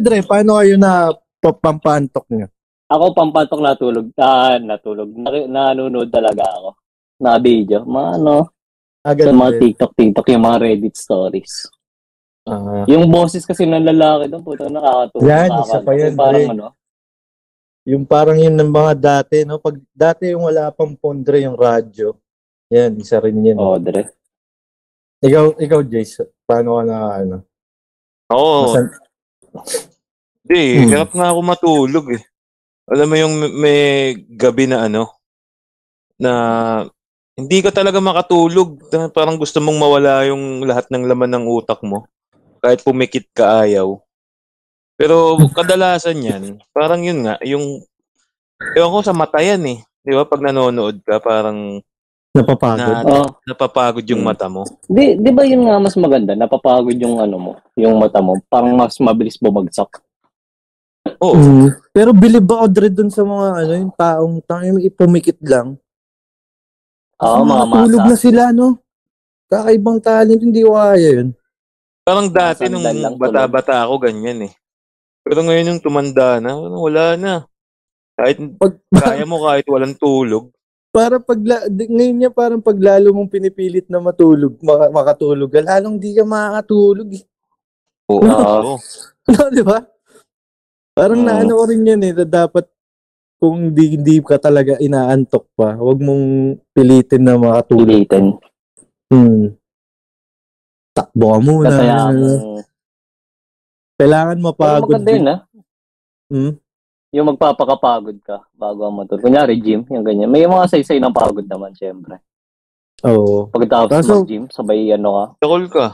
Kaya Dre, paano kayo na pampantok niyo? Ako pampatok natulog. Ah, natulog. Na, nanonood talaga ako. Na video. Mga ano, Agad sa mga TikTok, TikTok, yung mga Reddit stories. Ah, Yung boses kasi ng lalaki doon, puto nakakatuwa. Yan, isa pa yan, Parang ano, yung parang yun ng mga dati, no? Pag dati yung wala pang pondre yung radyo. Yan, isa rin yun. oh, Dre. Ikaw, ikaw, Jace, paano ka na, ano? Oo. Masan- Hindi, Hmm. hirap nga ako matulog eh. Alam mo yung may- may gabi na ano, na hindi ka talaga makatulog. Na Parang gusto mong mawala yung lahat ng laman ng utak mo. Kahit pumikit ka ayaw. Pero kadalasan yan, parang yun nga, yung, ewan ko sa mata yan eh. Di ba? Pag nanonood ka, parang Napapagod. na, Oh, napapagod yung mata mo. di, di ba yun nga mas maganda? Napapagod yung ano mo, yung mata mo. Parang mas mabilis bumagsak. Oo. Mm. Pero bilib ako Dre dun sa mga ano, yung taong tanging ipumikit lang. Oo, mga Tulog masa. na sila, no? Kakaibang talent, hindi ko kaya yun. Parang dati nung bata-bata ako, ganyan eh. Pero ngayon yung tumanda na, wala na. Kahit Pag, kaya mo kahit walang tulog. para pag, di- ngayon niya parang pag lalo mong pinipilit na matulog, maka, makatulog, ka, lalong di ka makakatulog. eh. Oo. Oo. Ano, di ba? Parang Oo. naano ko rin yan eh, na dapat kung di, hindi ka talaga inaantok pa, huwag mong pilitin na makatulog. Ulitin. Hmm. Takbo ka muna. Kasi ang... Kailangan Pero mapagod. maganda yun, ha? Hmm? Yung magpapakapagod ka bago ang matulog. Kunyari, gym, yung ganyan. May mga saysay ng pagod naman, syempre. Oo. Pagkatapos Kaso- mag-gym, sabay ano ka, Takol ka.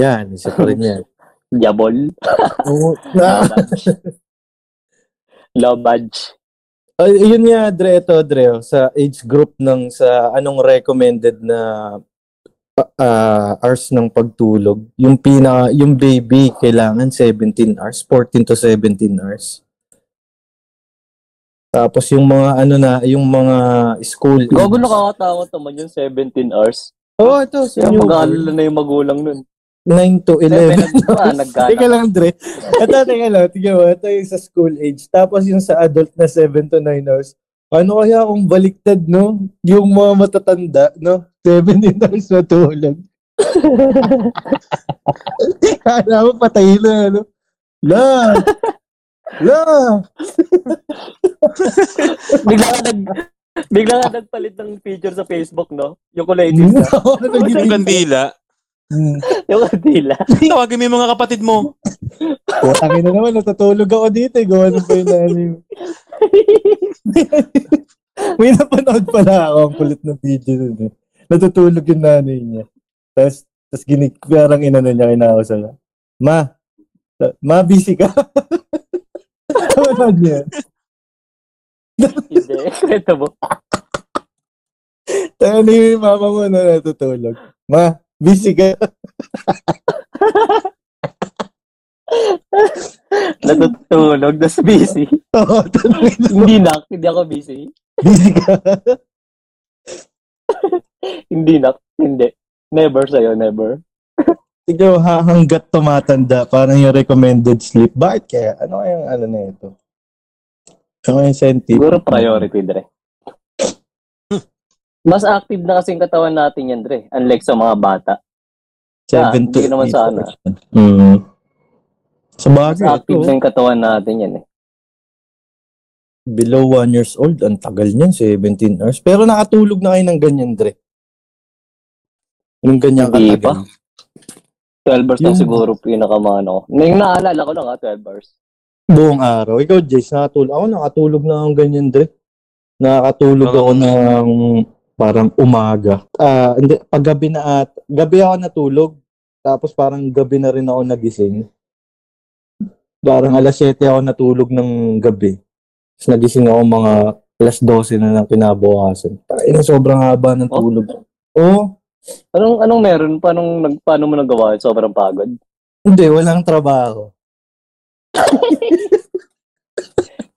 Yan, isa pa rin yan. Jabol, Oo. Na. Love badge. ay, yun nga, Dre, ito, Dre, oh, sa age group ng sa anong recommended na ah, hours ng pagtulog. Yung pina, yung baby, kailangan 17 hours, 14 to 17 hours. Tapos yung mga ano na, yung mga school Gago age. nakakatakot naman yung 17 hours. Oo, oh, ito, new mag-aalala na yung magulang nun. 9 to Kaya 11 pinag- ah. Teka lang, Dre. Ito, teka lang. Tingnan mo. Ito yung sa school age. Tapos yung sa adult na 7 to 9 hours. Ano kaya kung baliktad, no? Yung mga matatanda, no? 17 hours matulog. Kala mo patay na, no? La! La! bigla ka nag... Bigla ka nagpalit ng picture sa Facebook, no? Yung kulay na Yung kandila. Hmm. Yung kandila. Tawagin mo yung mga kapatid mo. Putangin na naman, natutulog ako dito. eh. Gawa ng pa yung mo. May napanood pala ako ang kulit ng video nun eh. Natutulog yung nanay niya. Tapos, tapos ginig, parang inano niya kinakausap niya. Ma, ma, busy ka? Tawag niya. Hindi. Kwento mo. Tayo na yung mama mo na natutulog. Ma, busy ka? Natutulog, tas busy. Oo. Hindi na, hindi ako busy. Busy ka? Hindi na, hindi. Never sa'yo, never. Ikaw, ha, hanggat tumatanda, parang yung recommended sleep. Bakit kaya? Ano kaya yung ano na ito? Ano yung scientific? Siguro priority, Dre. Mas active na kasing katawan natin yan, Dre. Unlike sa mga bata. Ah, Seven to hindi naman eight sa ano. Mm. Sa Mas bagay, active ito, na yung katawan natin yan, eh. below one years old, ang tagal niyan, 17 hours. Pero nakatulog na kayo ng ganyan, Dre. Yung ganyan Hindi katagal. 12 hours lang Yung- siguro pinakamano ko. Ngayon naalala ko lang ha, 12 hours. Buong araw. Ikaw, Jace, nakatulog. Ako nakatulog na ng ganyan, Dre. Nakakatulog Parang- ako ng parang umaga. Ah, hindi, pag gabi na at, gabi ako natulog. Tapos parang gabi na rin ako nagising. Parang alas 7 ako natulog ng gabi. Tapos nagising ako mga alas 12 na ng kinabukasan. Ay, sobrang haba ng Oh? tulog. Oo. Anong anong meron? Paano, nag, paano mo nagawa? Sobrang pagod. Hindi, walang trabaho.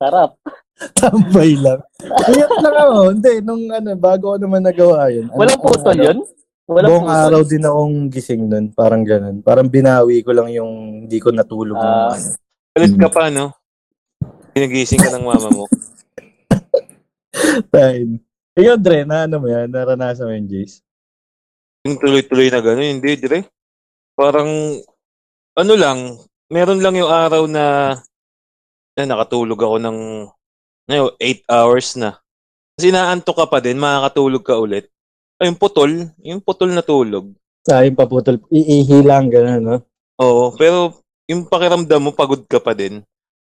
Sarap. Tambay lang. Iyat lang ako. Hindi, nung ano, bago ko naman nagawa yun. ano, Walang putol yun? Walang Buong putol. araw din akong gising nun. Parang ganun. Parang binawi ko lang yung hindi ko natulog. Ah. ano. Ulit ka pa, no? Pinagising ka ng mama mo. time. Ikaw, Dre, na ano mo yan? Naranasan mo yung Jace? Yung tuloy-tuloy na gano'n, hindi, dire. Parang, ano lang, meron lang yung araw na, na nakatulog ako ng, ngayon, 8 hours na. Kasi naantok ka pa din, makakatulog ka ulit. Ay, yung putol, yung putol na tulog. Ah, yung paputol. Iihi lang, gano'n, no? Oo, pero yung pakiramdam mo, pagod ka pa din.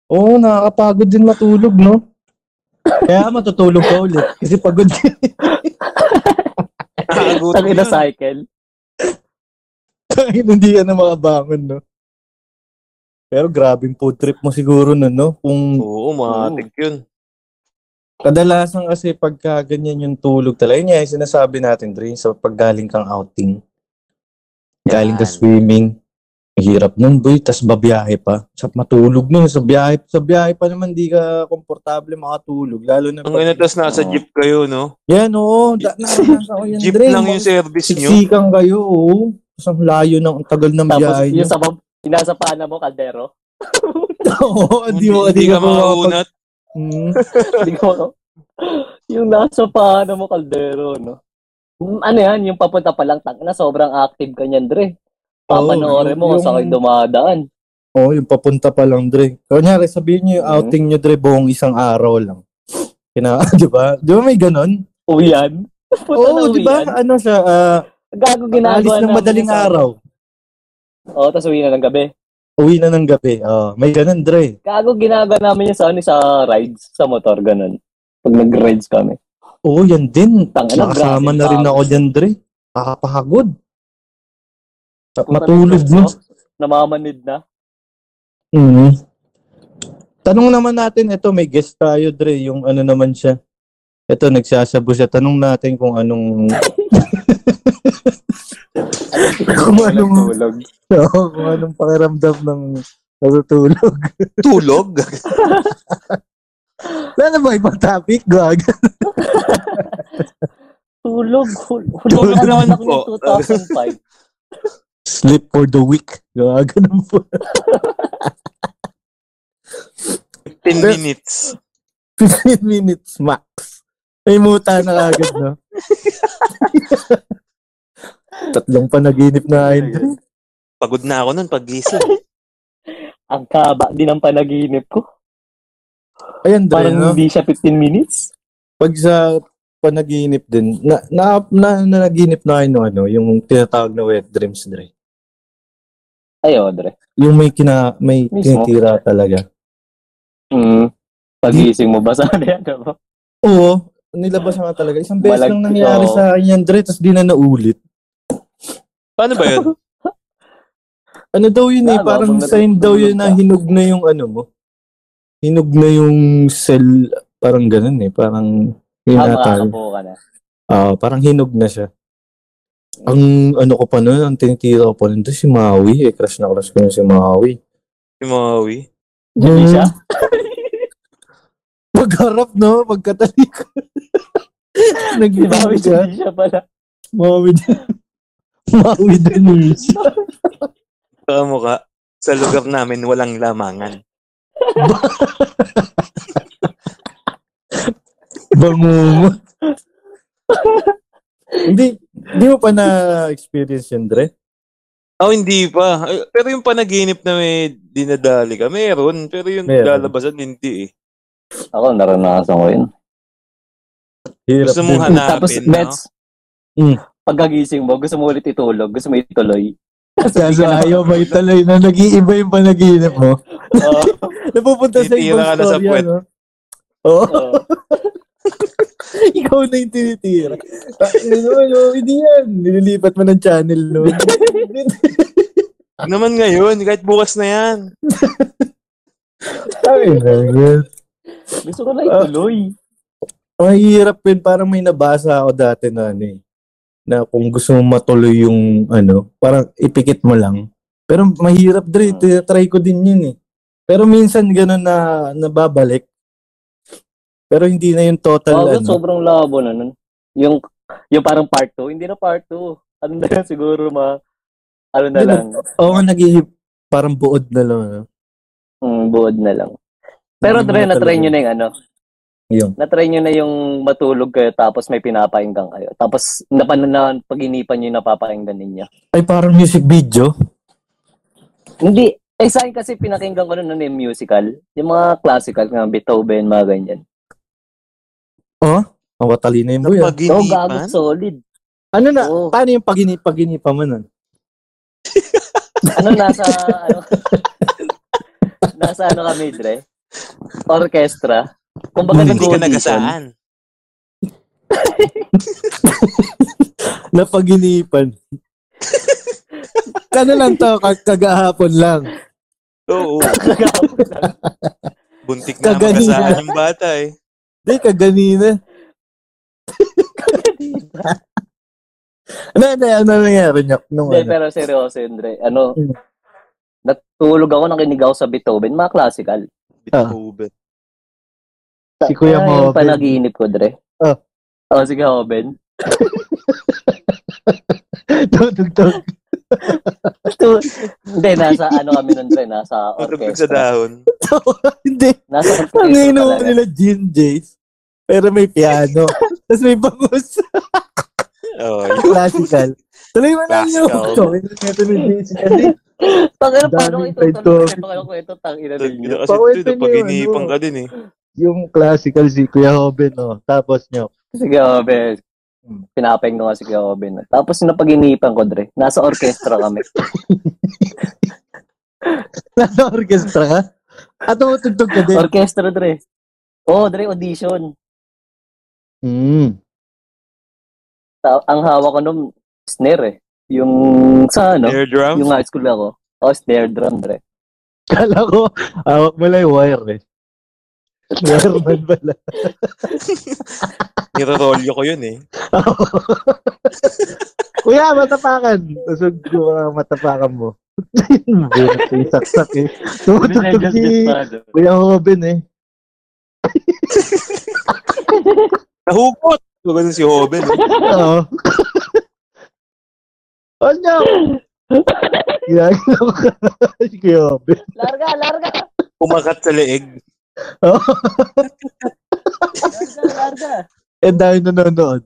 Oo, nakakapagod din matulog, no? Kaya matutulog ka ulit. Kasi pagod din. Tang ina cycle. Kahit hindi ka na makabangon, no? Pero grabing food trip mo siguro nun, no? Kung Oo, matik yun. Kadalasan kasi pagka ganyan yung tulog talaga, yun nga yung sinasabi natin, Dre, sa paggaling kang outing. Galing ka Yan. swimming. Mahirap nun, boy. Tapos babiyahe pa. Sa matulog nun. Sa biyahe, sa biyahe pa naman di ka komportable makatulog. Lalo na Ang ina, tas nasa Oo. jeep kayo, no? Yan, oo. Da, naranasan ko yan, Jeep Dre. lang yung service nyo. Siksikan kayo, oo. Tapos ang layo ng ang tagal ng Tapos biyahe nyo. yung sa bab- yung nasa pana mo, kaldero. Oo, hindi mo Hindi hindi ka ka makaunat. Hmm. Ko Yung nasa pana mo, kaldero, no? Mm, Ano yan, yung papunta pa lang, tang na sobrang active ka niyan, Dre. Papanoorin Oo, mo yung- saan kayo dumadaan. Oo, yung papunta pa lang, Dre. Kunyari, sabihin nyo yung Mhm. outing nyo, Dre, buong isang araw lang. Kina, di ba? Di ba may ganon? Na Oo, di ba? Ano siya, ah, Gago ginagawa alis ng madaling sa- araw. Oo, tapos uwi na ng gabi. Uwi na ng gabi. Oh, may ganon, Dre. Gago ginagawa namin yung sa, ano, sa rides, sa motor, ganun. Pag nag-rides kami. Oo, yan din. Tang ina, Nakasama na rin ako dyan, Dre. Punta Matulog mo, Namamanid na. Mhm. Tanong naman natin, ito may guest tayo, Dre, yung ano naman siya. Ito, nagsasabu siya. Tanong natin kung anong... kung anong... Tulog. Oo, kung anong pakiramdam ng natutulog. Tulog? Wala na ba ibang topic? Gag. Tulog. Hul- Huli Tulog na naman ako ng 2005. Sleep for the week. Gag. Ganun po. 10 minutes. 15 minutes max. May muta na agad, no? Tatlong panaginip na. Dre. Pagod na ako nun pagising. Ang kaba din ang panaginip ko. Ayan, Dre, Parang no? hindi siya 15 minutes. pag sa panaginip din, na, na, na, nanaginip na kayo ano, yung tinatawag na wet dreams, Dre. Ay, Odre. Yung may kina, may Mismo. tinitira talaga. Mm. Pagising mo ba yan, diba? Oo, nilabas na nga talaga. Isang beses Malag- lang nangyari oo. sa akin yan, Dre, tapos di na naulit. Paano ba yun? Ano daw yun eh, parang sign daw yun na ka. hinog na yung ano mo. Hinog na yung cell, parang ganun eh, parang yun Ah, ka na. Ah, parang hinog na siya. Ang ano ko pa noon, ang tinitira ko pa noon, si Maui eh. Crush na crush ko na si Maui. Si Maui. Hindi Hmm. siya? Pagharap, no? Pagkatalikod. Nag-ibig siya. Hindi siya pala. Maui din. Maui din yun siya. Saka mukha. Sa lugar namin, walang lamangan. Bango mo. hindi, hindi mo pa na-experience yun, Dre? Oh, hindi pa. Pero yung panaginip na may dinadali ka, meron. Pero yung Meron. lalabasan, hindi eh. Ako, naranasan ko yun. Hirap Gusto mong hanapin, Tapos, no? Mets, Mm. Pagkagising mo, gusto mo ulit itulog, gusto mo ituloy. Kaso ayaw may talay na nag-iiba yung panaginip mo. Oo. Napupunta sa ibang na sa story, puwet. ano? Oo, Oo. ikaw na yung tinitira. Ah, ano, ano, hindi yan. Nililipat mo ng channel, no? Naman ngayon, kahit bukas na yan. Ay, man. Gusto ko na ituloy. Mahirap yun. Parang may nabasa ako dati na ano eh. Na kung gusto mo matuloy yung ano, parang ipikit mo lang. Pero mahirap, Dre. Hmm. Try ko din yun eh. Pero minsan gano'n na nababalik. Pero hindi na yung total, Oh, ano. sobrang labo na nun. Yung, yung parang part 2, hindi na part 2. Ano na lang siguro ma, ano na lang, Oo nga, nag parang buod na lang. Ano. mm, buod na lang. Pero mo Dre, na talaga- nyo na yung ano, Yung. na-try nyo na yung matulog kayo tapos may pinapakinggan kayo. Tapos napan na pag-inipan nyo yung napapakinggan ninyo. Ay, parang music video. Hindi. Eh, sa akin kasi pinakinggan ko nun ano yung musical. Yung mga classical, mga Beethoven, mga ganyan. Oh, ang matalino yung boy. ah. Oo, gago, Paginipan? solid. Ano na, Oo. paano yung paginip, paginipa mo nun? Ano, nasa, ano, nasa ano kami, Dre? Orchestra. Kumbaga, Hmm. Hindi ka nagasaan. Na paginipan. Kano lang to, kag- kagahapon lang. Oo. Lang. Buntik na Kaganina. magasaan yung bata eh. Di, kaganina. ano, ano, ano nangyari niya? Nung Hindi, ano? pero seryoso yun, Dre. Ano, natulog ako, nakinig ako sa Beethoven, mga classical. Beethoven. Si Kuya Ah, yung panaginip ko, Dre. Ah. Oh, sige, Hoben. Tutugtog. Tu- Hindi, nasa ano kami nun, Dre, nasa sa orchestra. dahon. Hindi. Nasa Ang orchestra inom talaga. nila gin Jays. Pero may piano. Tapos may bangus. Oh. Classical. Tuloy mo na yun. Classical. So, ito ni Jays. Kasi, Tangina, paano ito? ko kayo kwento, tangina Kasi ninyo. Pakwento ito, niyo, pag-inipan ano. ka din eh. Yung classical si Kuya Hoben, no? Tapos nyo. Sige, Hoben. Hmm. Pinapeng ko nga si Kuya Hoben. Tapos yung napag-inipan ko, Dre, nasa orchestra kami. Nasa orchestra ka? At tumutugtog ka din. orchestra, Dre. Oh, Dre, audition. Hmm. Ta- ang hawak ko nung snare eh. Yung sa ano, Air drum? yung high school ako. Oh, snare drum, Dre. Kala ko, hawak mo lang yung wire eh. Wireman pala. Nirorolyo ko yun eh. Kuya, matapakan. Usog ko mga matapakan mo. Yung saksak eh. Tumutugtog si Kuya Hoben eh. Nahupot! So, ganun si Hoben. eh. Oo. Ano? Ginagawa ka si Kuya Hoben. Larga, larga! Kumakat sa leeg. Larga! Eh, dahil nanonood.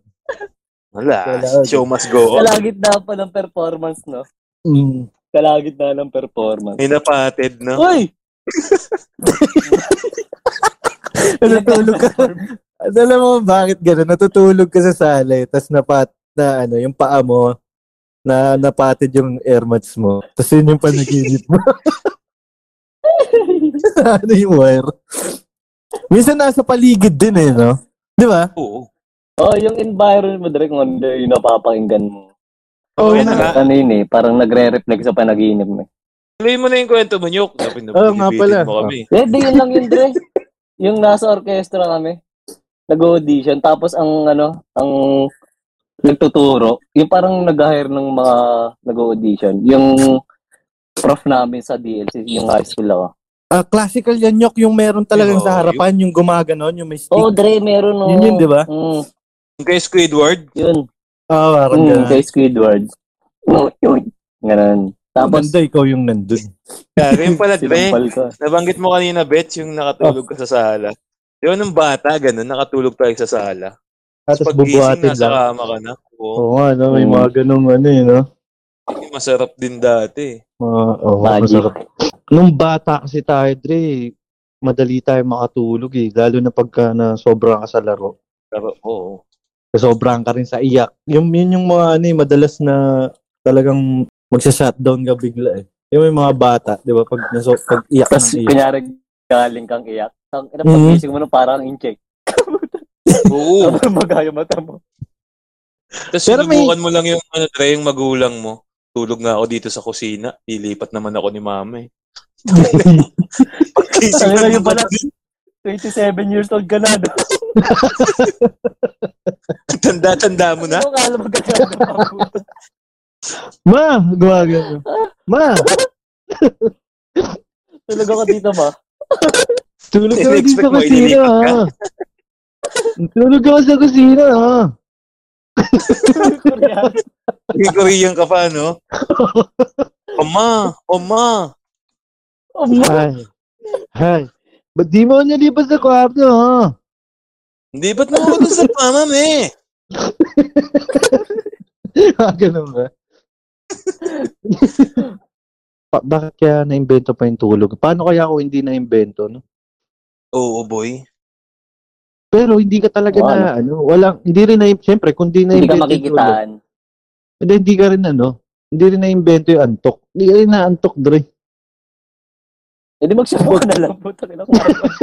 Wala. Wala. Show must go on. Kalagit na pa ng performance, no? Mm. Kalagit na ng performance. May napatid, no? Uy! Natutulog ka. Alam mo bakit gano'n? Natutulog ka sa sala eh. Tapos napat na ano, yung paa mo na napatid yung air mats mo. Tapos yun yung panaginip mo. ano yung wire? Minsan nasa paligid din eh, no? Di ba? Oo. Oh, yung environment mo, kung ano yung napapakinggan mo. Oo, Oo yun na. Ano yun eh, parang nagre-reflect sa panaginip mo. Tuloy mo na yung kwento mo, Nyok. Dapat Oo nga pala. mo kami. Eh, di yun lang yun, Dre. yung nasa orchestra kami, nag-audition, tapos ang, ano, ang nagtuturo, yung parang nag-hire ng mga nag-audition, yung prof namin sa DLC, yung high school ako. Ah, classical yan, Nyok, yung meron talagang Oo, sa harapan, yung gumaganon, yung may stick. Oh, Dre, meron no. Yun yun, di ba? Mm, Yung kay Squidward, yun. Ah, parang Mm, gano'n. kay Squidward. No, yun. Ganun. Tapos, Maganda, ikaw yung nandun. kaya yung pala, Dre, nabanggit mo kanina, Bet, yung nakatulog ka sa sala. Di ba nung bata, ganun, nakatulog tayo sa sala. Tapos Pag gising, bubuhatin nasa lang. kama ka na. Oo, Oo nga, no? May Mm. mga ganung ano eh, no? masarap din dati. Mga, oh, Magic. masarap. Nung bata kasi tayo, Dre, madali tayo makatulog eh. Lalo na pagka na sobrang ka sa laro. Pero, oo. Sobrang ka rin sa iyak. Yung, yun yung mga ano eh, madalas na talagang magsa-shutdown ka bigla eh. Yung may mga bata, di ba? Pag, naso, pag iyak ka Tapos, ng iyak. kunyari, galing kang iyak. Ang ina, Mhm. pagising mo na parang in-check. Oo. Parang magaya mata mo. Tapos Pero may- sinubukan mo lang yung, ano, Dre, yung magulang mo. Tulog nga ako dito sa kusina. Ilipat naman ako ni mama eh. Pagkising na yun pala? 27 years old ka na. No? Tanda-tanda mo na. Ano ka alam magkakala Ma! Gumagano. Ma! Tulog ako dito ba? Tulog ka In-expect dito ililipat ka? ha. Tulog ako sa kusina, ha? Korean ka pa, no? Oma, oma. Hay. Hay. Ba't di mo nalipas sa kwarto, ha? Hindi ba't nakuha sa pama, me? Ah, Ganun ba? pa- bakit kaya na-invento pa yung tulog? Paano kaya ako hindi na-invento, no? Oo, boy. Pero hindi ka talaga Oo, na, ano, walang, hindi rin na, siyempre, kung di Hindi ka na-invento yung tulog, makikitaan. hindi, hindi ka rin, ano, hindi rin na-invento yung antok. Hindi ka rin na-antok, Dre. Eh di magsubo ka na lang. Puta ka na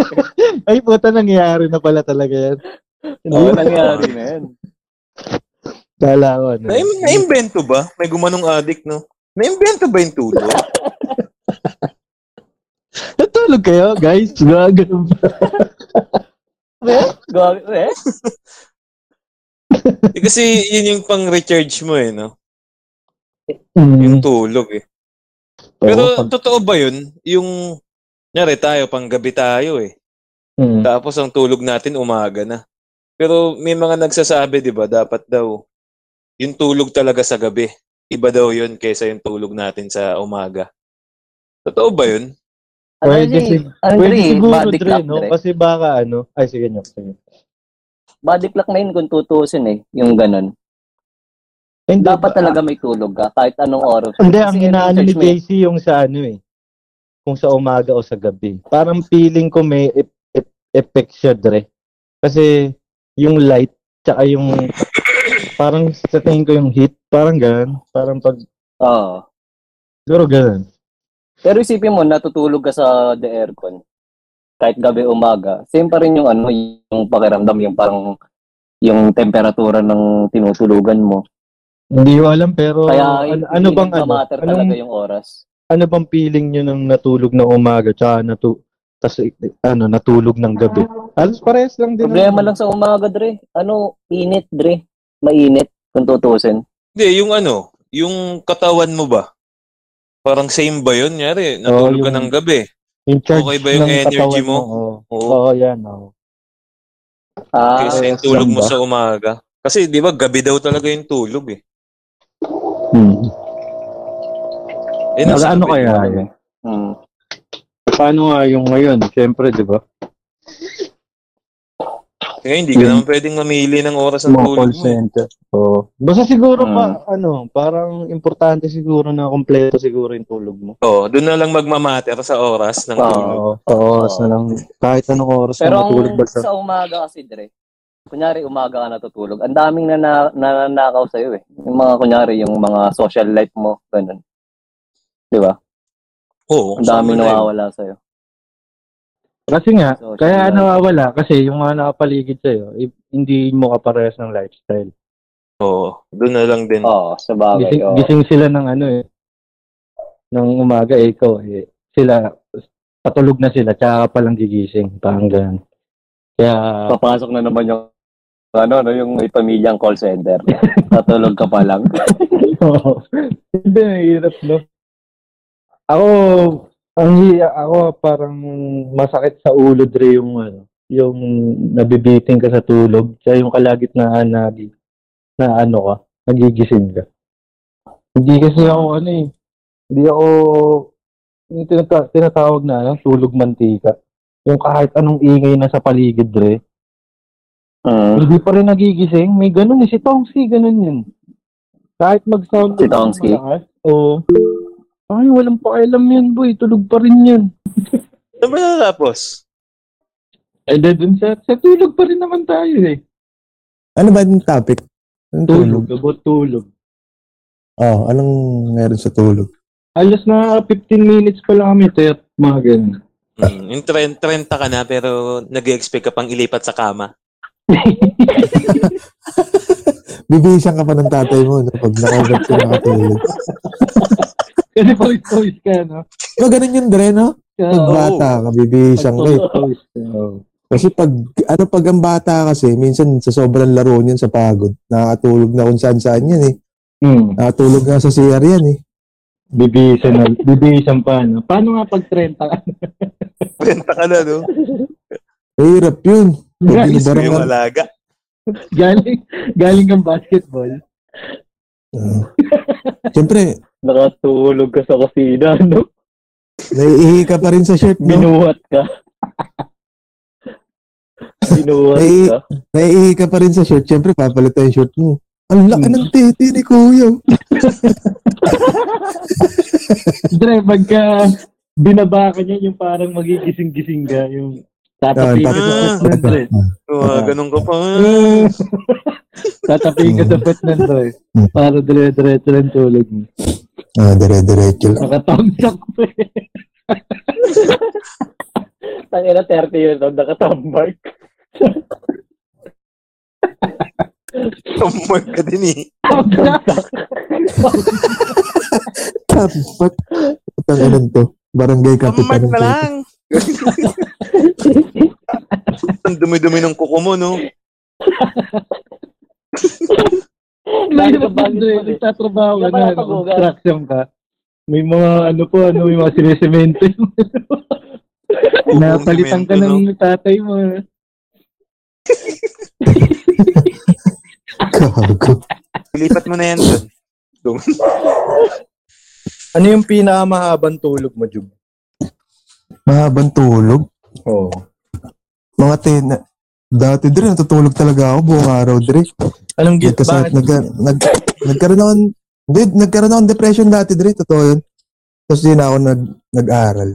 Ay, puta, nangyayari na pala talaga yan. Oo, nangyari na yan. Kala ko, ano. Na na-invento ba? May gumanong addict, no? Na-invento ba yung tulog? Natulog kayo, guys? Gagano ba? Gag- eh? Eh, kasi yun yung pang-recharge mo, eh, no? Mm. Yung tulog, eh. Pero Oo, pag- totoo ba yun? Yung, nyari tayo, pang-gabi tayo, eh. Mm. Tapos ang tulog natin umaga na. Pero may mga nagsasabi, 'di ba, dapat daw yung tulog talaga sa gabi. Iba daw 'yun kaysa yung tulog natin sa umaga. Totoo ba 'yun? Pwede, pwede siguro, Body Dre, clock, no? Dre. Kasi baka, ano, ay, sige nyo, sige. Body clock na yun kung tutusin eh. Yung ganun. Hindi, Dapat ba- talaga may tulog ka kahit anong oras. Hindi, ang inaano ni. Casey yung sa ano eh. Kung sa umaga o sa gabi. Parang feeling ko may ep- ep- effect siya, Dre. Kasi yung light, tsaka yung parang sa tingin ko yung heat, parang ganun. Parang pag, Oo. siguro ganun. Pero isipin mo, natutulog ka sa the aircon. Kahit gabi umaga. Same pa rin yung ano, yung pakiramdam, yung parang yung temperatura ng tinutulugan mo. Hindi ko alam, pero Kaya ano, ano bang ano? matter talaga Anong, yung oras. Ano bang feeling nyo nang natulog na umaga, tsaka natu tas, ano, natulog ng gabi? Halos parehas lang din. Problema lang sa umaga, Dre. Ano, init, Dre. Mainit, kung tutusin. Hindi, yung ano, yung katawan mo ba? Parang same ba 'yun? Nyari, natulog ka yung- ng gabi. Yung charge Okay ba yung ng energy katawan mo? Oo, Oo. Oo, yan. Oo. Ah, Kaysa yung tulog mo ba? sa umaga. Kasi 'di ba, gabi daw talaga yung tulog eh. Hmm. Eh, nasa ano gabi. kaya yun? hmm. Paano nga yung ngayon? Siyempre, di ba? Kaya hindi ka naman pwedeng mamili ng oras ng tulog call mo. eh. center. Oo. Basta siguro Hmm. pa, ano, parang importante siguro na kompleto siguro yung tulog mo. Oo, doon na lang magmamatter sa oras ng tulog. Oo, sa oras na lang. Kahit anong oras Pero na ang matulog ba sa... sa umaga kasi, Dre, kunyari umaga ka natutulog, ang daming na nananakaw sa'yo eh. Yung mga, kunyari, yung mga social life mo, ganun. Di ba? Oo, Ang yun. nawawala sa'yo. Kasi nga, Social kaya nawawala kasi yung mga nakapaligid sa'yo, hindi mo kaparehas ng lifestyle. Oo, doon na lang din. Oo, sa bagay. Gising, oo. gising sila ng ano eh, ng umaga eh, ikaw eh, sila, patulog na sila, tsaka ka palang gigising, parang ganun. Kaya, Papasok na naman yung ano, no, yung may pamilyang call center. Tatulog ka pa lang. Oo. Hindi, mahirap, no? Ako, ang ako parang masakit sa ulo, Dre, yung ano, yung nabibiting ka sa tulog, kaya yung kalagitnaan na, na ano ka, nagigising ka. Hindi kasi ako, ano eh, hindi ako, yung tinata- tinatawag na, ano, tulog mantika. Yung kahit anong ingay na sa paligid, Dre, Mm. hindi pa rin nagigising. May ganun eh. Si Tongsi, ganun yun. Kahit mag-sound Si Tongsi? Oo. Ay, walang pakialam yan, boy. Tulog pa rin yan. Ano ba natapos? Eh, di dun sa, sa tulog pa rin naman tayo eh. Ano ba yung topic? Anong tulog? Tulog, about tulog. Oh, anong meron sa tulog? Alas na 15 minutes pa lang kami, tayat mga ganun. Hmm, yung 30, 30 ka na pero nag-expect ka pang ilipat sa kama. Bibihisan ka pa ng tatay mo no, pag nakaugat ka nakatulog. Kasi pawis-pawis ka, no? Diba ganun yun, Dre, no? Pag bata ka, bibihisan ka. Kasi pag, ano pag ang bata kasi, minsan sa sobrang laro niyan sa pagod, nakatulog na kung saan saan yan eh. Hmm. Nakatulog na sa CR yan eh. Bibihisan na. Bibihisan pa, no? Paano nga pag 30 ka? 30 ka na, no? Mahirap yun. Pag yung alaga. galing, galing kang basketball. Ah. Siyempre, Nakatulog ka sa kusina, no? naiihi ka pa rin sa shirt mo. Binuhat ka. Binuhat Ay, ka. Naiihi ka pa rin sa shirt. Siyempre, papalitan yung shirt mo. Ang laki ng titi ni Kuya. Dre, pagka binaba ka niya, yung parang magigising-gising ka, yung tatapi ka sa Ah. pet nun, Dre. Oh, ganun ka pa. Tatapi ka sa pet nun, Dre. Para dire-diretso ng tulog mo. Ah, dire-diretso lang. Nakatamsak pa eh. Tangina 30 years old, nakatambak. Tumag ka din eh. Tapat. Ang anong to? Barangay Kapitan. Tumag na lang. Ang dumi-dumi ng kuko mo, no? Bagay Dre, mo, eh. nagtatrabaho ka na, ano, construction ka. May mga ano po, ano, may mga sinesemento. Napalitan ka ng tatay mo. Gago. Lipat mo na yan doon. Ano yung pinakamahabang tulog mo, Jub? Mahabang tulog. Oo. Mga ten. Dati dire, natutulog talaga ako buong araw dire. Anong git? Bakit? nag, nag, nagkaroon ako, hindi, nagkaroon ako ng depression dati dire, totoo yun. Tapos di na ako nag, nag-aral.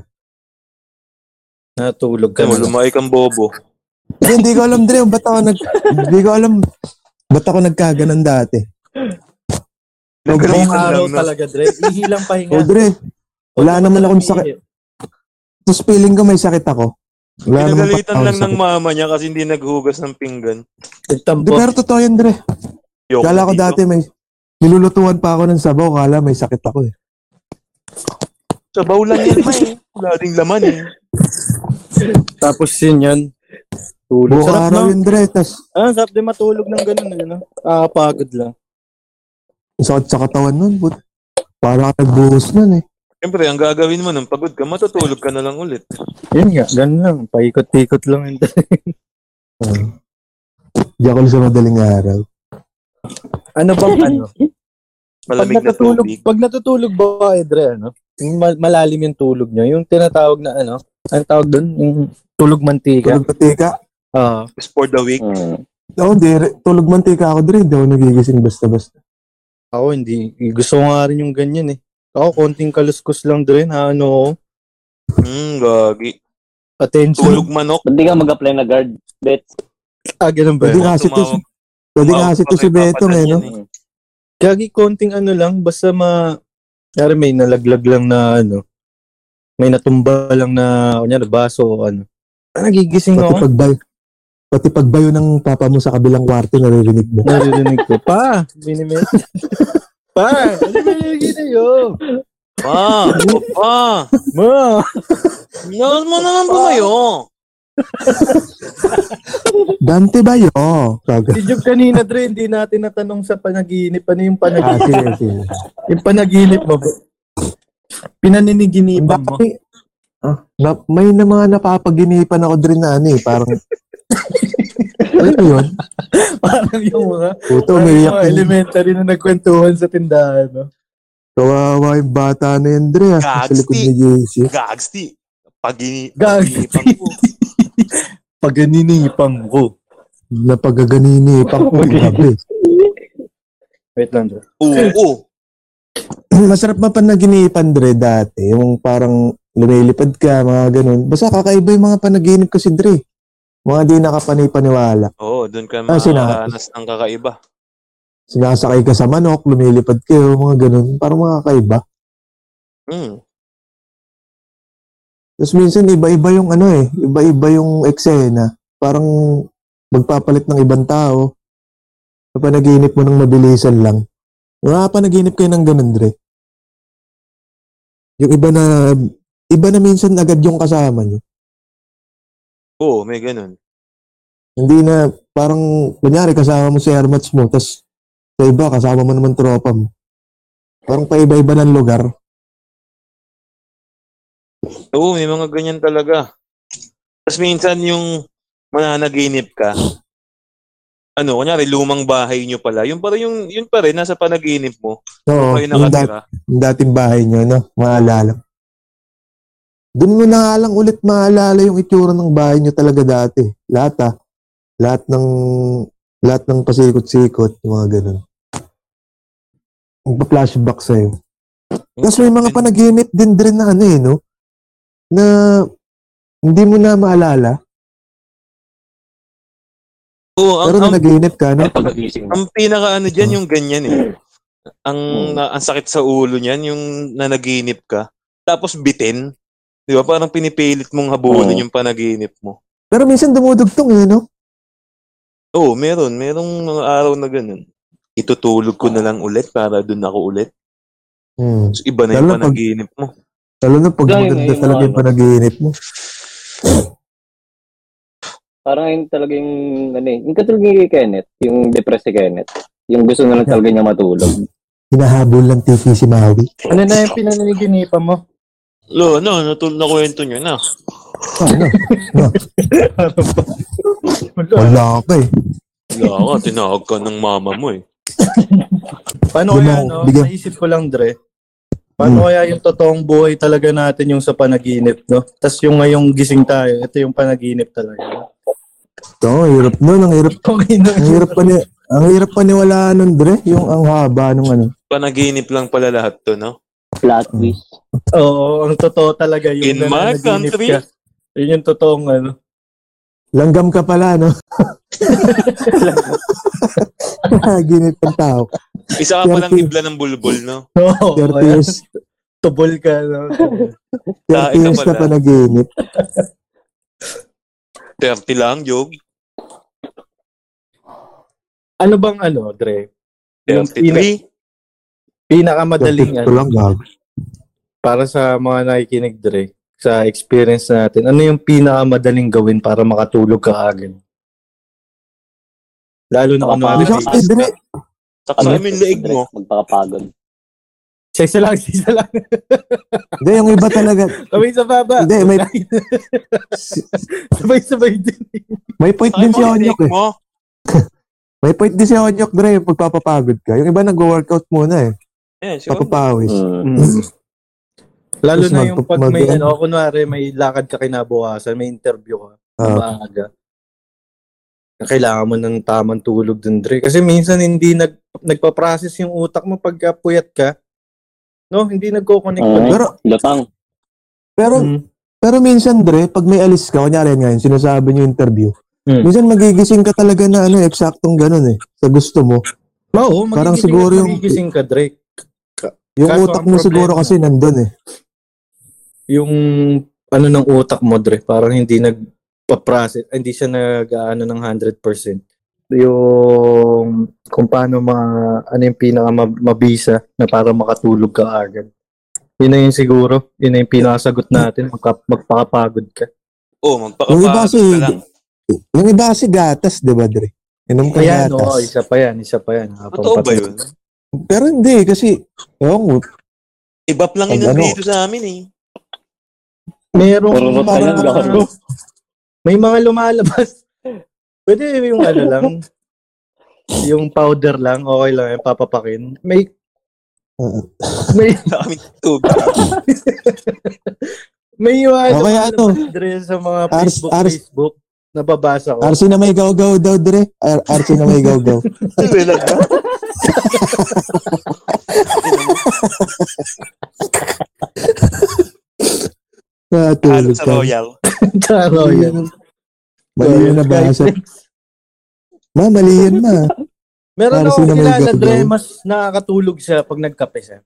Natulog ka lumaki kang bobo. Hindi, ko alam dire, ba't ako nag, hindi ko alam, ba't ako nagkaganan dati. Buong Nagalitan araw talaga, Dre. Ihilang pahinga. O dire, wala naman akong sakit. Tapos feeling ko may sakit ako. Wala Pinagalitan lang ng mama niya kasi hindi naghugas ng pinggan. Di, Nagtampo. pero totoo yan, Dre. Yok Kala ko dito. dati may, nilulutuan pa ako ng sabaw, kala may sakit ako eh. Sabaw lang yan, may. Wala ding laman eh. Tapos yun yan. Tulog. Buong Sarap araw no? yun, Dre. Tapos, Ah, sarap din matulog ng ganun. Ano? Ah, pagod lang. ang sakit sa katawan nun, but, para ka nagbuhos nun eh. Siyempre, ang gagawin mo nung pagod ka, matutulog ka na lang ulit. Yun nga, ganun lang. Paikot-ikot lang yun. Uh, Di ako sa madaling araw. ano bang ano? Pag Malamig na natutulog, tubig. pag natutulog ba, Edre, ano? Yung mal- malalim yung tulog niya. Yung tinatawag na ano? Ano tawag doon? Yung tulog mantika. Tulog mantika. Ah, Just for the week. Hmm. Oo, di, re- tulog mantika ako, Dre. Hindi ako nagigising basta-basta. ako hindi. Gusto ko nga rin yung ganyan eh. Ako, konting kaluskos lang din. Ha, ano. Hmm, gagi. Attention. Tulog manok. Ba't di ka mag-apply na guard? Bet. Ah, ganun ba? Pwede yun? nga si to, Tumawag- pwede nga tumawag si to pa si kay Betong Papa eh, no? eh. Kagi konting ano lang, basta ma... Kaya may nalaglag lang na ano. May natumba lang na, kunyari, baso o ano. Ah, nagigising Pati ako. pagbayo, pati pagbayo ng papa mo sa kabilang kwarto, naririnig mo. Naririnig ko, pa, binimit. pa, ano ba yung ginayo? Pa! Pa! Ma, Nakas mo naman bumayo. Dante Bayo. Kaga. si Job kanina, Dre, hindi natin natanong sa panaginip. Ano yung Ah, panaginip? sige, sige. yung panaginip mo ba? Pinaniniginipan mo. Ah, na, may na mga napapaginipan ako din na ano eh, parang ano yun? Parang yung mga, Puto, may yung elementary na nagkwentuhan sa tindahan. No? Kawawa yung bata na yun, Dre. ah, Sa likod ni JC. Gagsti. Pagini. Gagsti. paginipan ko. Paganinipan ko. Napagaganini pang gabi. Wait lang, Dre. Oo. Masarap mapanaginipan, Dre, dati. Yung parang lumilipad ka, mga ganun. Basta kakaiba yung mga panaginip ko si Dre. Mga di nakapanipaniwala. Oo, doon ka Ah, sina- makakaranas ng kakaiba. Sinasakay ka sa manok, lumilipad kayo, mga ganun. Parang mga kakaiba. Hmm. Tapos minsan iba-iba yung ano eh, iba-iba yung eksena. Parang magpapalit ng ibang tao. Sa panaginip mo ng mabilisan lang. Nakapanaginip kayo ng ganun, Dre. Yung iba na, iba na minsan agad yung kasama nyo. Oo, may ganun. Hindi na, parang, kunyari kasama mo si airmats mo, tas sa iba, kasama mo naman tropa mo. Parang paiba-iba ng lugar. Oo, may mga ganyan talaga. Tapos minsan yung mananaginip ka, ano, kunyari, lumang bahay nyo pala, yun pa rin, yung, yun pa rin, nasa panaginip mo, Oo, kayo yung, dat- yung dating bahay nyo, no? Maalala. Doon mo na lang ulit maalala yung itsura ng bahay nyo talaga dati. Lahat ah. Lahat ng, lahat ng pasikot-sikot, yung mga ganun. Magpa-flashback sa'yo. Tapos may mga panaginip din din na ano eh, no? Na hindi mo na maalala. Oo, ang, Pero ang, nanaginip ka, no? Ang pinaka ano dyan, yung ganyan eh. Ang, Hmm. na- ang sakit sa ulo niyan, yung nanaginip ka. Tapos bitin. Di ba? Parang pinipilit mong habulin Oo. yung panaginip mo. Pero minsan dumudugtong eh, no? Oo, meron. Merong mga araw na ganun. Itutulog ko na lang ulit para dun ako ulit. Hmm. So, iba na Lalo yung pag- panaginip mo. Lalo na pag Gaya maganda ngayon, talaga yung ano. panaginip mo. Parang yun talaga yung, ano eh, yung katulad ni Kenneth, yung depressed si Kenneth. Yung gusto na lang talaga niya matulog. Hinahabol ng TV si Maui. Ano na yung pinananiginipan mo? Lo, ano, natul na kwento nyo na. Ano? Wala ka eh. Wala ka, tinawag ka ng mama mo eh. Paano Di kaya, mo- no? bigyan- Naisip ko lang, Dre. Paano Hmm. kaya yung totoong buhay talaga natin yung sa panaginip, no? Tapos yung ngayong gising tayo, ito yung panaginip talaga. Ito, ang hirap nun. Ang hirap, Okay na. ang hirap pa ni, ang hirap pa niwalaan nun, Dre. Yung ang haba nung ano. Panaginip lang pala lahat to, no? Flat twist. Oo, ang totoo talaga yung In my country? ka. Yun yung totoong ano. Langgam ka pala, no? Ginit ang tao. Isa ka palang hibla ng bulbul, no? Oo, 30 ayan. years, Tubol ka, no? 30 Ah, ikaw years na pala. panaginip. 30 lang, Jog. ano bang ano, Dre? Yung 33. Pinakamadaling 32 ano, lang, gago. para sa mga nakikinig, Dre, sa experience natin, ano yung pinakamadaling gawin para makatulog ka agad? Lalo na kung ano, Isa, eh, Dre, mo yung leeg mo. Magpakapagod. isa lang, isa lang. Hindi, yung iba talaga. Sabay sa baba. Hindi, may, Sabay-sabay din. may point din si yung Onyok eh. mo. May point din si Onyok, Dre, yung pagpapapagod ka. Yung iba nag-workout muna eh. Yan, sure. Papapawis. Mm. Mm. Lalo Tapos na yung pag may, mag- ano, kunwari may lakad ka kinabukasan, may interview ka, Ah. maaga. Kailangan mo ng tamang tulog dun, Dre. Kasi minsan hindi nag, nagpa-process yung utak mo pagka puyat ka. No, hindi nagko-connect. Ah. Pero, Lutang. pero, Mm. pero minsan, Dre, pag may alis ka, kunyari ngayon, sinasabi niyo interview, Mm. minsan magigising ka talaga na ano, eksaktong ganun eh, sa gusto mo. Oo, Parang magigising siguro yung- magigising ka, Dre. Yung Kaso utak mo siguro problema- kasi nandun eh. Yung ano ng utak mo, Dre, parang hindi nagpa-process, hindi siya nag-ano ng 100%. Yung kung paano ma, ano yung pinaka ma- mabisa na para makatulog ka agad. Yun na yun siguro. Yun na yung pinakasagot natin. Magka, magpakapagod ka. Oo, Yung iba magpakapagod kasi, ka lang. yung iba kasi gatas, di ba, Dre? Inom ka Ayan, gatas. oo, isa pa yan, isa pa yan. Totoo ba yun? Pero hindi, kasi, ewan ko, Iba lang Pag yun ano? dito sa amin eh. Merong Pururot ka lang, may mga lumalabas. Pwede yung ano lang, yung powder lang, okay lang, yung papapakin. May, may, may yung ano, Okay, ano? Dre, sa mga Ars- Facebook, Ars- Facebook, nababasa ko. RC na may gaw-gaw daw, Dre. RC na may gaw-gaw. Ka. Ah, sa. Royal. Taro yan. Mali yun na basa. Ma, mali yan, ma. Meron Para ako kilala? Dre, mas nakakatulog siya pag nagkape siya.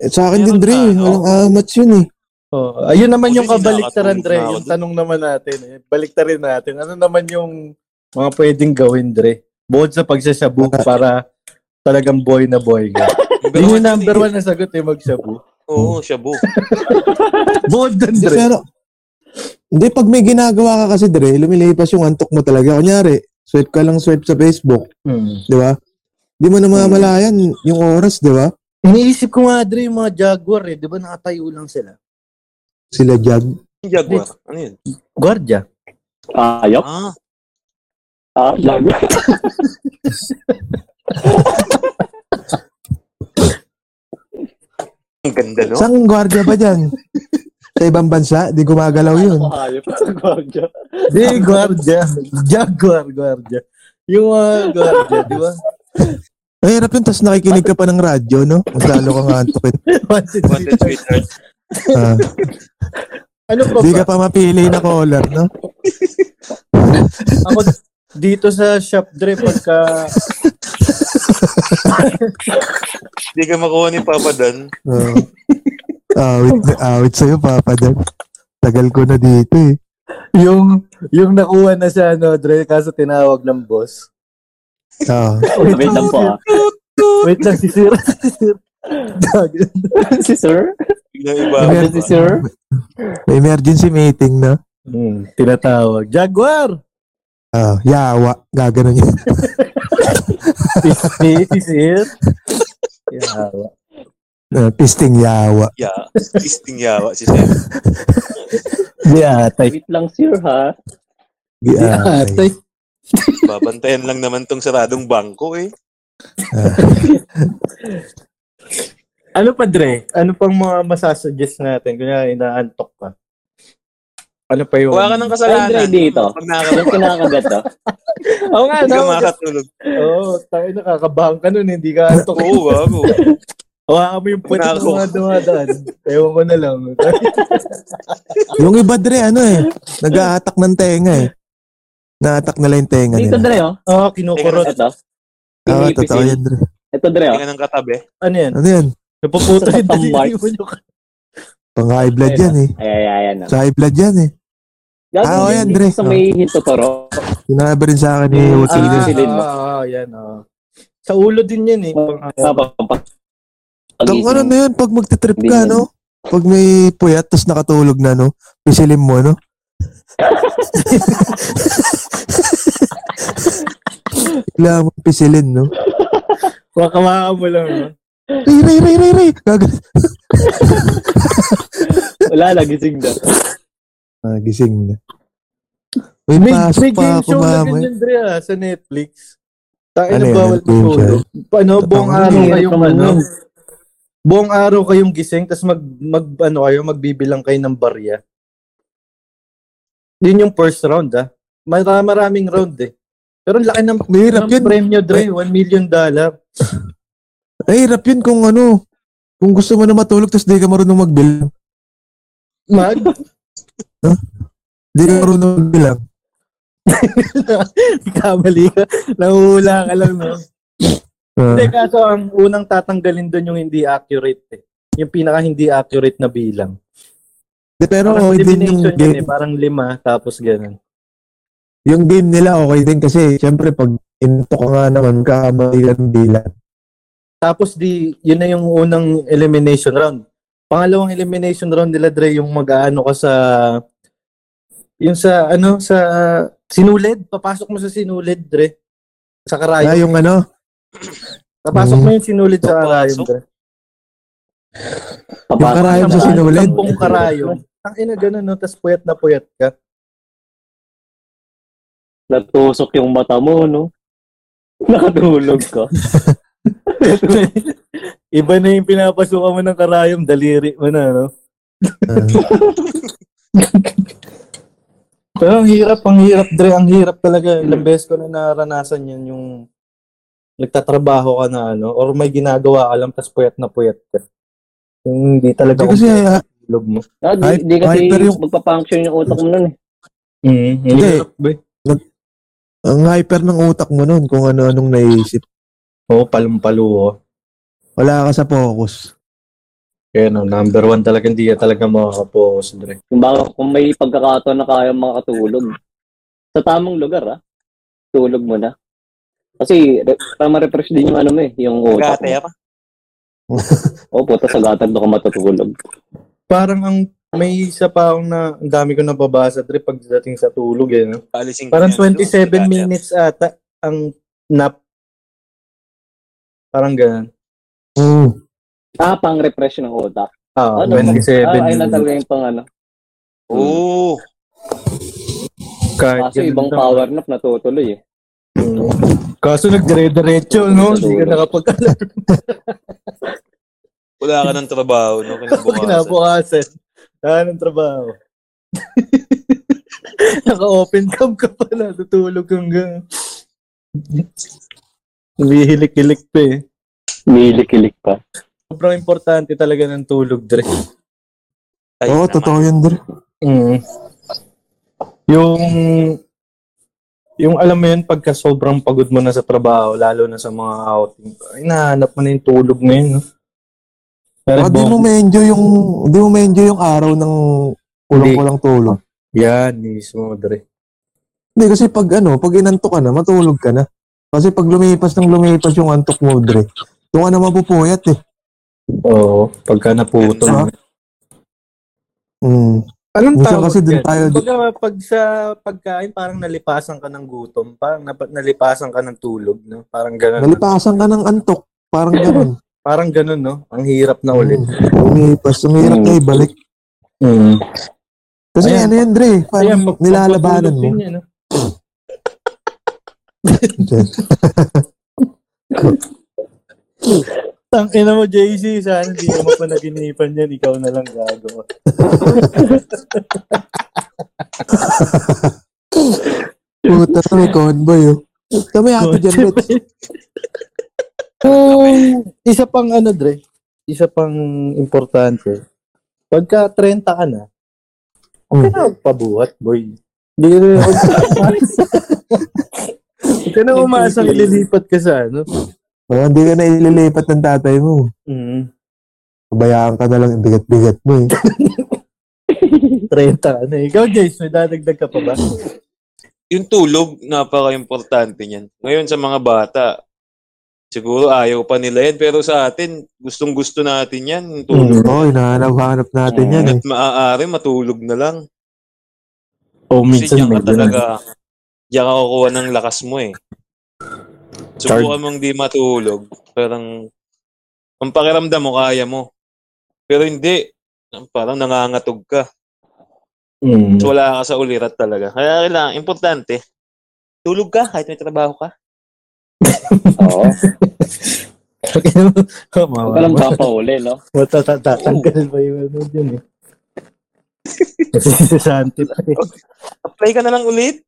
Eh, sa akin din, Meron Dre. na, no? Walang amats yun eh. Oh, ayun naman yung din, kabaliktaran, Dre. Yung tanong naman natin. Eh. Baliktarin natin. Ano naman yung mga pwedeng gawin, Dre? Bukod sa pagsasabu para talagang boy na boy ka. Yun yung number one na sagot eh, magsabu. Oo, shabu. Bukod dun, Hindi, Dre. pero, hindi, pag may ginagawa ka kasi, Dre, lumilipas yung antok mo talaga. Kunyari, swipe ka lang swipe sa Facebook, Hmm. di ba? Di mo na mamalayan yung oras, di ba? Iniisip ko nga, Dre, yung mga Jaguar eh. Di ba nakatayo lang sila? Sila jag. Jaguar. Ano yun? Guardia. Ayok. Ah, Ah, lag. ang ganda, no? Saan gwardiya ba dyan? Sa ibang bansa? Di gumagalaw yun. Ayok sa gwardiya. Di, guardia. Jaguar, guardia. Yung mga guardia, di ba? Ang hirap yun, tapos nakikinig ka pa ng radyo, no? Mas lalo kang antukin. Wanted Wanted sweetheart. Ah, Ano pa di ba? ka pa mapili na caller, no? Ako dito sa shop dre pagka Hindi ka makuha ni Papa Dan. Uh, awit, awit sa'yo, Papa Dan. Tagal ko na dito eh. yung yung nakuha na sa ano dre kaso tinawag ng boss. Ah, Wait lang po ah. Wait lang si Sir. Si Sir. Si Sir? Iba. Si Sir? may emergency meeting na. Hmm, tinatawag. Jaguar! Ah, yawa. Gaganon yun. Si, si Sir. Yeah. Ah, pisting yawa. Yeah. Tisting yawa si Sir. Yeah, tay. Wait lang Sir ha. Tay. Babantayan lang naman tong saradong bangko eh. Ano pa, Dre? Ano pang mga masasuggest natin? Kunya, inaantok ka. Ano pa yung... Wala ka ng Ay, kasalanan. Dre, dito. Pag ka, kinakagat ah. Oo nga, hindi ka no? makakatulog. Oo, tayo nakakabahan ka nun, hindi ka antok. Oo, bago. Hawakan mo yung puwet ng mga dumadaan. Ewan ko na lang. Yung iba, Dre, ano eh. Nag-aatak ng tenga eh. Naatak nila yung tenga Dito nila. Dre oh. Oo, kinukurot. Ito. Ah, totoo yan, Dre. Ito Dre oh. Tingnan ng katabi. Ano yan? Ano yan? Napuputo yung Sa daliri marks. mo yung... Pang high blood yan eh. Ay, ay, ay, ano. Sa high blood yan eh. Gagawin Ah, oh, yan, din Dre. Sa may hitotoro. Sinabi rin sa akin ni Mm, Uti. ah, Ah, Silin mo. Oo, yan. oo. Sa ulo din yan eh. Ang ano na yun, pag magtitrip ka, yan. no? Pag may puyat, tapos nakatulog na, no? Pisilin mo, no? Bigla mo pisilin, no? Wakawakan mo lang. No? Ray, ray, ray, ray, ray! Wala, nagising na. Ah, gising na. May, May, may pa game show na ganyan, Dre, ah, sa Netflix. Tayo Ano na bawal matulog. Ano, buong araw kayong ano, buong araw kayong gising, tapos mag, mag, ano kayo, magbibilang kayo ng barya. Yun yung first round, ah. Mara, maraming round, eh. Pero ang laki ng, Mahirap ng yun. premyo, Dre, 1 million dollar. Ay, hirap yun kung ano. Kung gusto mo na matulog, tapos di ka marunong magbilang. Mag, Di ka marunong magbilang. kamali ka. Nahuhula ka lang, no? Ah, Hindi, kaso ang unang tatanggalin doon yung hindi accurate, eh. Yung pinaka hindi accurate na bilang. di, pero Parang okay din yung elimination yun, game. eh. Parang lima, tapos ganun. Yung game nila okay din kasi syempre pag into ka nga naman kamali ka ng bilang. Tapos di, yun na yung unang elimination round. Pangalawang elimination round nila, Dre, yung mag-aano ka sa, yung sa, ano, sa sinulid. Papasok mo sa sinulid, Dre. Sa Ah, karayom. yung ano, Papasok Mm. mo yung sinulid sa karayom, Papasok? Dre. yung karayom sa sinulid. Sampung karayom. Ang ina ganun, no? Tapos puyat na puyat ka. Natusok yung mata mo, no? Nakatulog ka. Iba na yung pinapasukan mo ng karayom, daliri mo na, no? Ah, Pero ang hirap, ang hirap, Dre, ang hirap talaga. Ilang beses ko na naranasan yan yung nagtatrabaho ka na ano, or may ginagawa ka lang, tas puyat na puyat ka. Yung hindi talaga Hindi kasi ah, tulog mo. Ah, di, Hype- di kasi hyper yung- magpa-function yung utak mo nun eh. Mm, Hindi. hirap, be. ang hyper ng utak mo nun kung ano-anong naisip. Oo, palong-palo. Wala ka sa focus. Kaya no, number one talaga, hindi ka talaga makakapokus, Dre. Kung baka kung may pagkakataon na kaya makatulog. Sa tamang lugar, ah. Tulog mo na. Kasi, re- para ma-refresh din yung ano mo eh, yung utak Gate mo. pa. O, puta sa gatan doon ka matutulog. Parang ang may isa pa akong na, ang dami ko nababasa, Dre, pagdating sa tulog, eh. No? Alisin ko Parang yan, 27 no? minutes ata ang nap. Parang ganun. Mm. Ah, pang-refresh ng utak. Ah, Ano? 27 Ah, ayun na talaga yung pang ano. Oo. Kahit Kaso ibang power nap natutuloy eh. Kaso nagdire-diretso, no? Hindi ka nakapag Wala ka ng trabaho, no? Kinabukasan. Kinabukasan. Wala ng trabaho. Naka-open cam ka pa na. Tutulog kang gano'n. Humihilik-hilik pa eh. Milik-kilik pa. Sobrang importante talaga ng tulog, Dre. Ay, Oo, naman. totoo yun, Dre. Mm. Yung yung alam mo yun, pagka sobrang pagod mo na sa trabaho, lalo na sa mga outing, inahanap mo na yung tulog ngayon, no? Pero Baka di mo ma-enjoy yung, di mo ma-enjoy yung araw ng kulang-kulang tulog. Yan, mismo, Dre. Hindi, kasi pag ano, pag inantok ka na, matulog ka na. Kasi pag lumipas ng lumipas yung antok mo, Dre, doon ka na mapupuyat eh. Oo, pagka naputol. Ah. Mm. Anong Minsan tawag kasi dun yan? tayo- Kumbaga, pag sa pagkain, parang nalipasan ka ng gutom. Parang nap- nalipasan ka ng tulog, no? Parang ganun. Nalipasan ka ng antok. Parang ganun. Parang ganun, no? Ang hirap na ulit. Mm. Lumipas, umihirap Mm. kayo balik. Mm. Kasi Ayan. ano yan, Dre, parang Ayan, pag- nilalabanan pagpatulog mo. din yan, no? Tang ina mo, JC, sana hindi mo pa naginip-an yan. Ikaw na lang gagawa. Puta na may convoy, oh. Kami ate dyan, Rich. Um, isa pang ano, Dre. Isa pang importante. Pagka 30 ka na, huwag ka na magpabuhat, boy. Hindi ka na Huwag ka na umasang ililipat ka sa ano. Kaya hindi ka na ililipat ng tatay mo. Mm. Pabayaan ka na lang yung bigat-bigat mo eh. 30 ka na. Ikaw, Jace, may dadagdag ka pa ba? Yung tulog, napaka-importante niyan. Ngayon sa mga bata, siguro ayaw pa nila yan. Pero sa atin, gustong-gusto natin yan. Yung tulog. Mm. Oo, hinahanap-hanap natin yan eh. At maaari, matulog na lang. O Kasi minsan diyan ka ganun. talaga, diyan ka kukuha ng lakas mo eh. Subukan mong di matulog. Parang, ang pakiramdam mo, kaya mo. Pero hindi. Parang nangangatog ka. Mm. So, wala ka sa ulirat talaga. Kaya kailangan, importante, tulog ka kahit may trabaho ka. Oo. Huwag Huwag ka lang papauli, no? Matatatanggal pa yung ano dyan eh. Kasi si Santi pa eh. Apply ka na lang ulit.